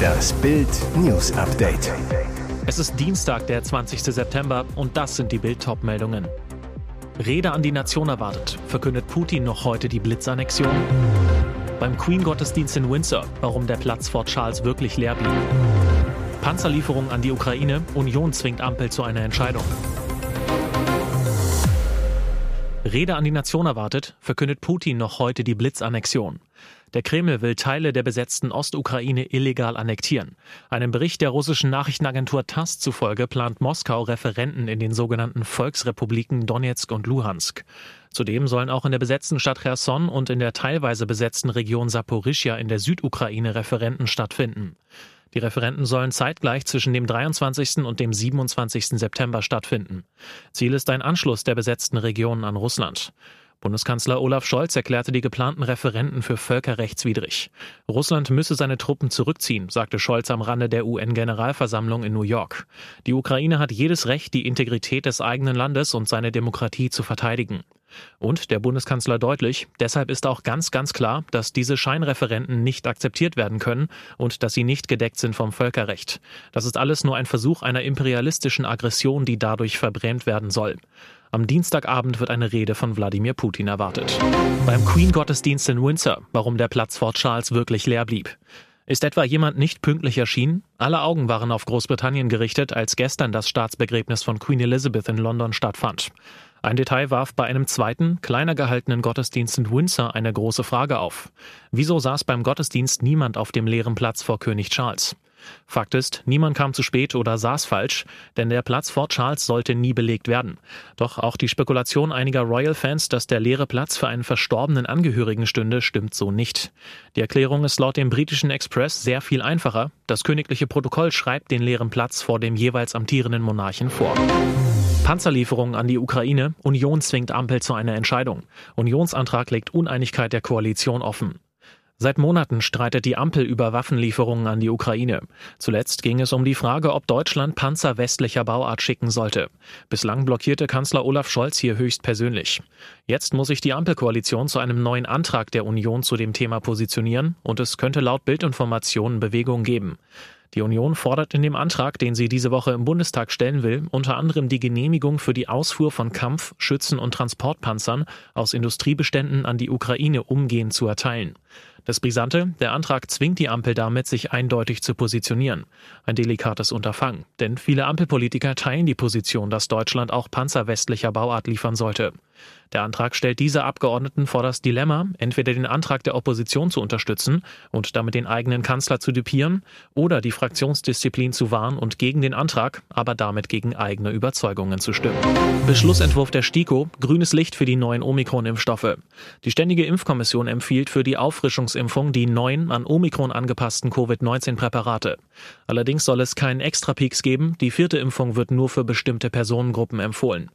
Das Bild News Update. Es ist Dienstag, der 20. September und das sind die Bild meldungen Rede an die Nation erwartet. Verkündet Putin noch heute die Blitzannexion? Beim Queen-Gottesdienst in Windsor, warum der Platz vor Charles wirklich leer blieb. Panzerlieferung an die Ukraine, Union zwingt Ampel zu einer Entscheidung. Rede an die Nation erwartet, verkündet Putin noch heute die Blitzannexion. Der Kreml will Teile der besetzten Ostukraine illegal annektieren. Einem Bericht der russischen Nachrichtenagentur TASS zufolge plant Moskau Referenten in den sogenannten Volksrepubliken Donetsk und Luhansk. Zudem sollen auch in der besetzten Stadt Cherson und in der teilweise besetzten Region Saporischia in der Südukraine Referenten stattfinden. Die Referenten sollen zeitgleich zwischen dem 23. und dem 27. September stattfinden. Ziel ist ein Anschluss der besetzten Regionen an Russland. Bundeskanzler Olaf Scholz erklärte die geplanten Referenten für völkerrechtswidrig. Russland müsse seine Truppen zurückziehen, sagte Scholz am Rande der UN-Generalversammlung in New York. Die Ukraine hat jedes Recht, die Integrität des eigenen Landes und seine Demokratie zu verteidigen. Und der Bundeskanzler deutlich, deshalb ist auch ganz, ganz klar, dass diese Scheinreferenten nicht akzeptiert werden können und dass sie nicht gedeckt sind vom Völkerrecht. Das ist alles nur ein Versuch einer imperialistischen Aggression, die dadurch verbrämt werden soll. Am Dienstagabend wird eine Rede von Wladimir Putin erwartet. Beim Queen-Gottesdienst in Windsor, warum der Platz Fort Charles wirklich leer blieb. Ist etwa jemand nicht pünktlich erschienen? Alle Augen waren auf Großbritannien gerichtet, als gestern das Staatsbegräbnis von Queen Elizabeth in London stattfand. Ein Detail warf bei einem zweiten, kleiner gehaltenen Gottesdienst in Windsor eine große Frage auf. Wieso saß beim Gottesdienst niemand auf dem leeren Platz vor König Charles? Fakt ist, niemand kam zu spät oder saß falsch, denn der Platz vor Charles sollte nie belegt werden. Doch auch die Spekulation einiger Royal-Fans, dass der leere Platz für einen verstorbenen Angehörigen stünde, stimmt so nicht. Die Erklärung ist laut dem britischen Express sehr viel einfacher. Das königliche Protokoll schreibt den leeren Platz vor dem jeweils amtierenden Monarchen vor. Panzerlieferungen an die Ukraine. Union zwingt Ampel zu einer Entscheidung. Unionsantrag legt Uneinigkeit der Koalition offen. Seit Monaten streitet die Ampel über Waffenlieferungen an die Ukraine. Zuletzt ging es um die Frage, ob Deutschland Panzer westlicher Bauart schicken sollte. Bislang blockierte Kanzler Olaf Scholz hier höchstpersönlich. Jetzt muss sich die Ampelkoalition zu einem neuen Antrag der Union zu dem Thema positionieren und es könnte laut Bildinformationen Bewegung geben. Die Union fordert in dem Antrag, den sie diese Woche im Bundestag stellen will, unter anderem die Genehmigung für die Ausfuhr von Kampf-, Schützen- und Transportpanzern aus Industriebeständen an die Ukraine umgehend zu erteilen. Das Brisante, der Antrag zwingt die Ampel damit, sich eindeutig zu positionieren. Ein delikates Unterfangen, denn viele Ampelpolitiker teilen die Position, dass Deutschland auch Panzer westlicher Bauart liefern sollte. Der Antrag stellt diese Abgeordneten vor das Dilemma, entweder den Antrag der Opposition zu unterstützen und damit den eigenen Kanzler zu dupieren oder die Fraktionsdisziplin zu wahren und gegen den Antrag, aber damit gegen eigene Überzeugungen zu stimmen. Beschlussentwurf der STIKO, grünes Licht für die neuen Omikron-Impfstoffe. Die Ständige Impfkommission empfiehlt für die Auffrischungsimpfung die neuen an Omikron angepassten Covid-19-Präparate. Allerdings soll es keinen Extrapeaks geben, die vierte Impfung wird nur für bestimmte Personengruppen empfohlen.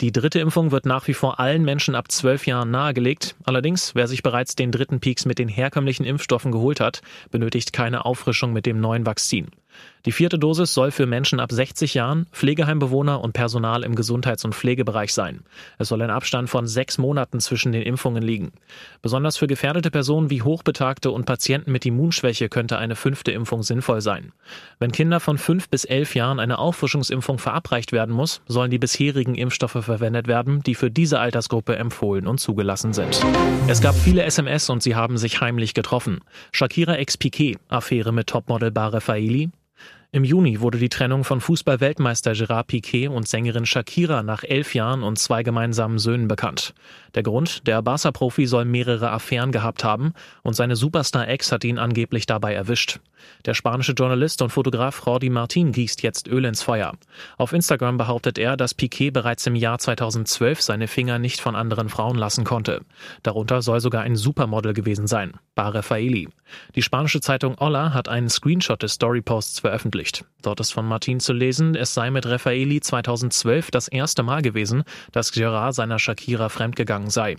Die dritte Impfung wird nach wie vor allen Menschen ab zwölf Jahren nahegelegt. Allerdings, wer sich bereits den dritten Peaks mit den herkömmlichen Impfstoffen geholt hat, benötigt keine Auffrischung mit dem neuen Vakzin. Die vierte Dosis soll für Menschen ab 60 Jahren, Pflegeheimbewohner und Personal im Gesundheits- und Pflegebereich sein. Es soll ein Abstand von sechs Monaten zwischen den Impfungen liegen. Besonders für gefährdete Personen wie Hochbetagte und Patienten mit Immunschwäche könnte eine fünfte Impfung sinnvoll sein. Wenn Kinder von fünf bis elf Jahren eine Auffrischungsimpfung verabreicht werden muss, sollen die bisherigen Impfstoffe verwendet werden, die für diese Altersgruppe empfohlen und zugelassen sind. Es gab viele SMS und sie haben sich heimlich getroffen. Shakira ex Piquet, Affäre mit Topmodel Bar Raffaeli, im Juni wurde die Trennung von Fußballweltmeister Gerard Piquet und Sängerin Shakira nach elf Jahren und zwei gemeinsamen Söhnen bekannt. Der Grund, der Barca-Profi soll mehrere Affären gehabt haben und seine Superstar-Ex hat ihn angeblich dabei erwischt. Der spanische Journalist und Fotograf Jordi Martin gießt jetzt Öl ins Feuer. Auf Instagram behauptet er, dass Piquet bereits im Jahr 2012 seine Finger nicht von anderen Frauen lassen konnte. Darunter soll sogar ein Supermodel gewesen sein, Bar Raffaeli. Die spanische Zeitung Olla hat einen Screenshot des Storyposts veröffentlicht. Dort ist von Martin zu lesen, es sei mit Raffaeli 2012 das erste Mal gewesen, dass Gerard seiner Shakira fremdgegangen sei.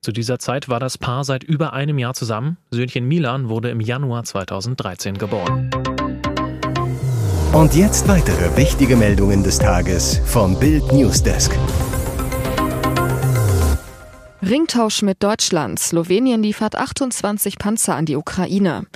Zu dieser Zeit war das Paar seit über einem Jahr zusammen. Söhnchen Milan wurde im Januar 2013 geboren. Und jetzt weitere wichtige Meldungen des Tages vom Bild Newsdesk. Ringtausch mit Deutschland. Slowenien liefert 28 Panzer an die Ukraine.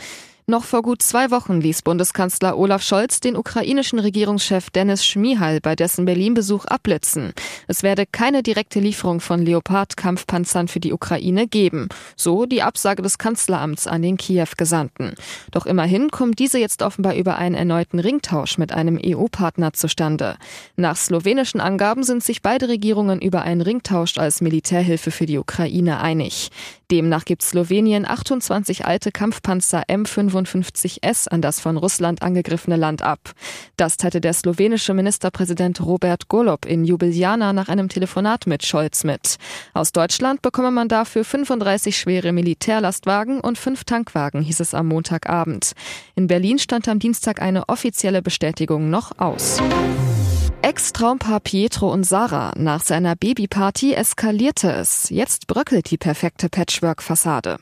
Noch vor gut zwei Wochen ließ Bundeskanzler Olaf Scholz den ukrainischen Regierungschef Dennis Schmihal bei dessen Berlin-Besuch abblitzen. Es werde keine direkte Lieferung von Leopard-Kampfpanzern für die Ukraine geben. So die Absage des Kanzleramts an den Kiew-Gesandten. Doch immerhin kommt diese jetzt offenbar über einen erneuten Ringtausch mit einem EU-Partner zustande. Nach slowenischen Angaben sind sich beide Regierungen über einen Ringtausch als Militärhilfe für die Ukraine einig. Demnach gibt Slowenien 28 alte Kampfpanzer M55S an das von Russland angegriffene Land ab. Das teilte der slowenische Ministerpräsident Robert Golob in Jubiliana nach einem Telefonat mit Scholz mit. Aus Deutschland bekomme man dafür 35 schwere Militärlastwagen und fünf Tankwagen, hieß es am Montagabend. In Berlin stand am Dienstag eine offizielle Bestätigung noch aus. Ex-Traumpaar Pietro und Sarah. Nach seiner Babyparty eskalierte es. Jetzt bröckelt die perfekte Patchwork-Fassade.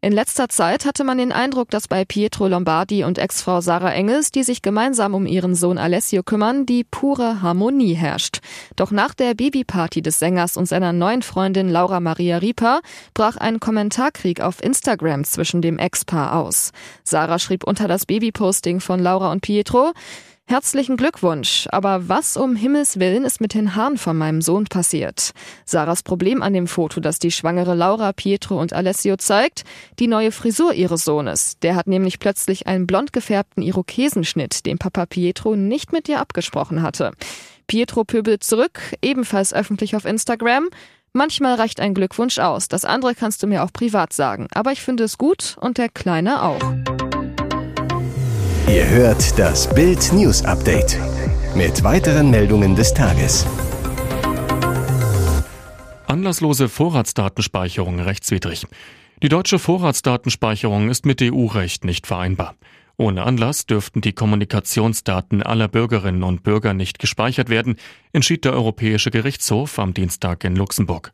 In letzter Zeit hatte man den Eindruck, dass bei Pietro Lombardi und Ex-Frau Sarah Engels, die sich gemeinsam um ihren Sohn Alessio kümmern, die pure Harmonie herrscht. Doch nach der Babyparty des Sängers und seiner neuen Freundin Laura Maria Rieper brach ein Kommentarkrieg auf Instagram zwischen dem Ex-Paar aus. Sarah schrieb unter das Babyposting von Laura und Pietro, Herzlichen Glückwunsch, aber was um Himmels Willen ist mit den Haaren von meinem Sohn passiert? Sarahs Problem an dem Foto, das die schwangere Laura, Pietro und Alessio zeigt, die neue Frisur ihres Sohnes. Der hat nämlich plötzlich einen blond gefärbten Irokesenschnitt, den Papa Pietro nicht mit ihr abgesprochen hatte. Pietro pöbelt zurück, ebenfalls öffentlich auf Instagram. Manchmal reicht ein Glückwunsch aus, das andere kannst du mir auch privat sagen, aber ich finde es gut und der Kleine auch. Ihr hört das Bild News Update mit weiteren Meldungen des Tages. Anlasslose Vorratsdatenspeicherung rechtswidrig. Die deutsche Vorratsdatenspeicherung ist mit EU-Recht nicht vereinbar. Ohne Anlass dürften die Kommunikationsdaten aller Bürgerinnen und Bürger nicht gespeichert werden, entschied der Europäische Gerichtshof am Dienstag in Luxemburg.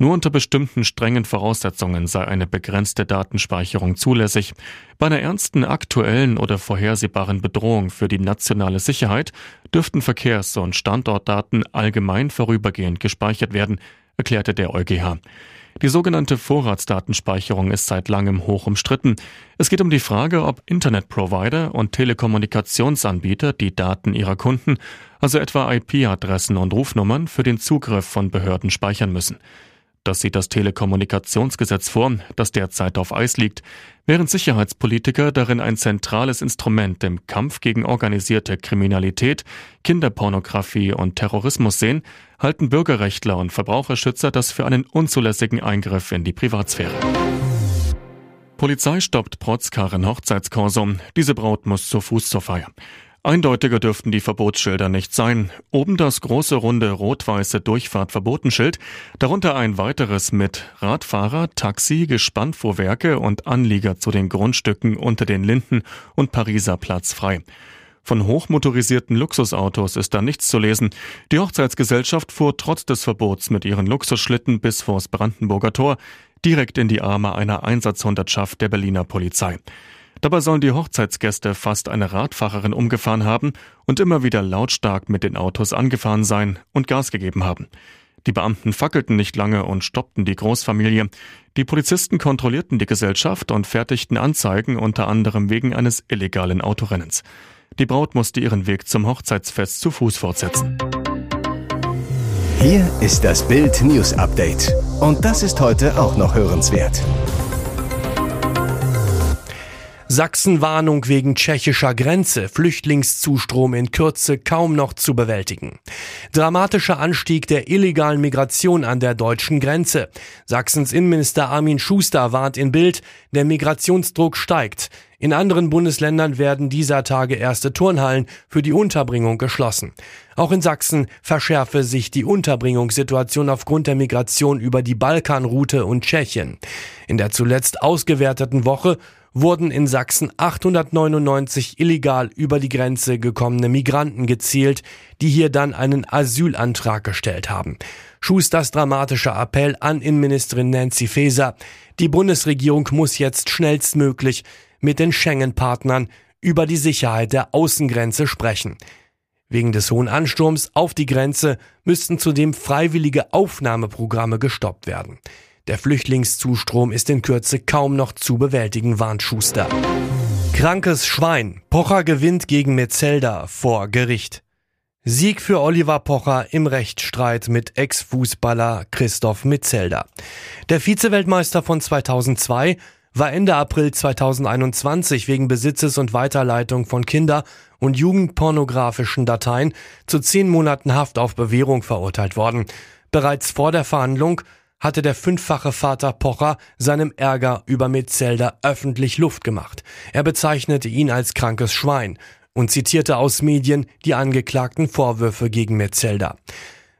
Nur unter bestimmten strengen Voraussetzungen sei eine begrenzte Datenspeicherung zulässig. Bei einer ernsten aktuellen oder vorhersehbaren Bedrohung für die nationale Sicherheit dürften Verkehrs- und Standortdaten allgemein vorübergehend gespeichert werden, erklärte der EuGH. Die sogenannte Vorratsdatenspeicherung ist seit langem hoch umstritten. Es geht um die Frage, ob Internetprovider und Telekommunikationsanbieter die Daten ihrer Kunden, also etwa IP-Adressen und Rufnummern, für den Zugriff von Behörden speichern müssen. Das sieht das Telekommunikationsgesetz vor, das derzeit auf Eis liegt, während Sicherheitspolitiker darin ein zentrales Instrument im Kampf gegen organisierte Kriminalität, Kinderpornografie und Terrorismus sehen, halten Bürgerrechtler und Verbraucherschützer das für einen unzulässigen Eingriff in die Privatsphäre. Polizei stoppt Protzkarren Hochzeitskorso. Diese Braut muss zu Fuß zur Feier. Eindeutiger dürften die Verbotsschilder nicht sein. Oben das große runde rot-weiße Durchfahrtverbotenschild, darunter ein weiteres mit Radfahrer, Taxi, Gespannfuhrwerke und Anlieger zu den Grundstücken unter den Linden und Pariser Platz frei. Von hochmotorisierten Luxusautos ist da nichts zu lesen. Die Hochzeitsgesellschaft fuhr trotz des Verbots mit ihren Luxusschlitten bis vors Brandenburger Tor direkt in die Arme einer Einsatzhundertschaft der Berliner Polizei. Dabei sollen die Hochzeitsgäste fast eine Radfahrerin umgefahren haben und immer wieder lautstark mit den Autos angefahren sein und Gas gegeben haben. Die Beamten fackelten nicht lange und stoppten die Großfamilie. Die Polizisten kontrollierten die Gesellschaft und fertigten Anzeigen unter anderem wegen eines illegalen Autorennens. Die Braut musste ihren Weg zum Hochzeitsfest zu Fuß fortsetzen. Hier ist das Bild News Update. Und das ist heute auch noch hörenswert. Sachsen-Warnung wegen tschechischer Grenze, Flüchtlingszustrom in Kürze kaum noch zu bewältigen. Dramatischer Anstieg der illegalen Migration an der deutschen Grenze. Sachsens Innenminister Armin Schuster warnt in Bild, der Migrationsdruck steigt. In anderen Bundesländern werden dieser Tage erste Turnhallen für die Unterbringung geschlossen. Auch in Sachsen verschärfe sich die Unterbringungssituation aufgrund der Migration über die Balkanroute und Tschechien. In der zuletzt ausgewerteten Woche wurden in Sachsen 899 illegal über die Grenze gekommene Migranten gezielt, die hier dann einen Asylantrag gestellt haben. Schusters dramatischer Appell an Innenministerin Nancy Faeser. Die Bundesregierung muss jetzt schnellstmöglich mit den Schengen-Partnern über die Sicherheit der Außengrenze sprechen. Wegen des hohen Ansturms auf die Grenze müssten zudem freiwillige Aufnahmeprogramme gestoppt werden. Der Flüchtlingszustrom ist in Kürze kaum noch zu bewältigen, warnt Schuster. Krankes Schwein. Pocher gewinnt gegen Metzelder vor Gericht. Sieg für Oliver Pocher im Rechtsstreit mit Ex-Fußballer Christoph Metzelder. Der Vizeweltmeister von 2002 war Ende April 2021 wegen Besitzes und Weiterleitung von Kinder- und jugendpornografischen Dateien zu zehn Monaten Haft auf Bewährung verurteilt worden. Bereits vor der Verhandlung hatte der fünffache Vater Pocher seinem Ärger über Metzelder öffentlich Luft gemacht. Er bezeichnete ihn als krankes Schwein und zitierte aus Medien die angeklagten Vorwürfe gegen Metzelder.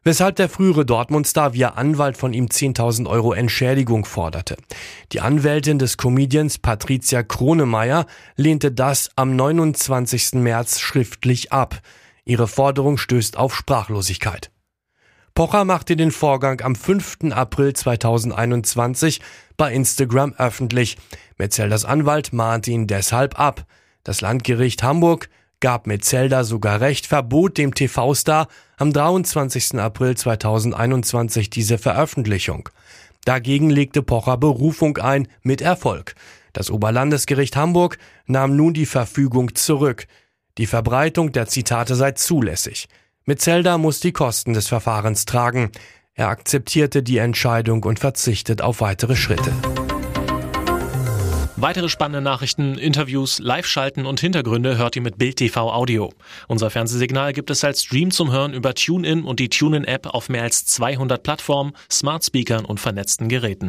Weshalb der frühere Dortmund-Star via Anwalt von ihm 10.000 Euro Entschädigung forderte. Die Anwältin des Comedians Patricia Kronemeyer lehnte das am 29. März schriftlich ab. Ihre Forderung stößt auf Sprachlosigkeit. Pocher machte den Vorgang am 5. April 2021 bei Instagram öffentlich. Metzelders Anwalt mahnte ihn deshalb ab. Das Landgericht Hamburg gab Metzelder sogar recht, verbot dem TV-Star am 23. April 2021 diese Veröffentlichung. Dagegen legte Pocher Berufung ein, mit Erfolg. Das Oberlandesgericht Hamburg nahm nun die Verfügung zurück. Die Verbreitung der Zitate sei zulässig. Metzelder muss die Kosten des Verfahrens tragen. Er akzeptierte die Entscheidung und verzichtet auf weitere Schritte. Weitere spannende Nachrichten, Interviews, Live-Schalten und Hintergründe hört ihr mit Bild TV Audio. Unser Fernsehsignal gibt es als Stream zum Hören über TuneIn und die TuneIn-App auf mehr als 200 Plattformen, Smart Speakern und vernetzten Geräten.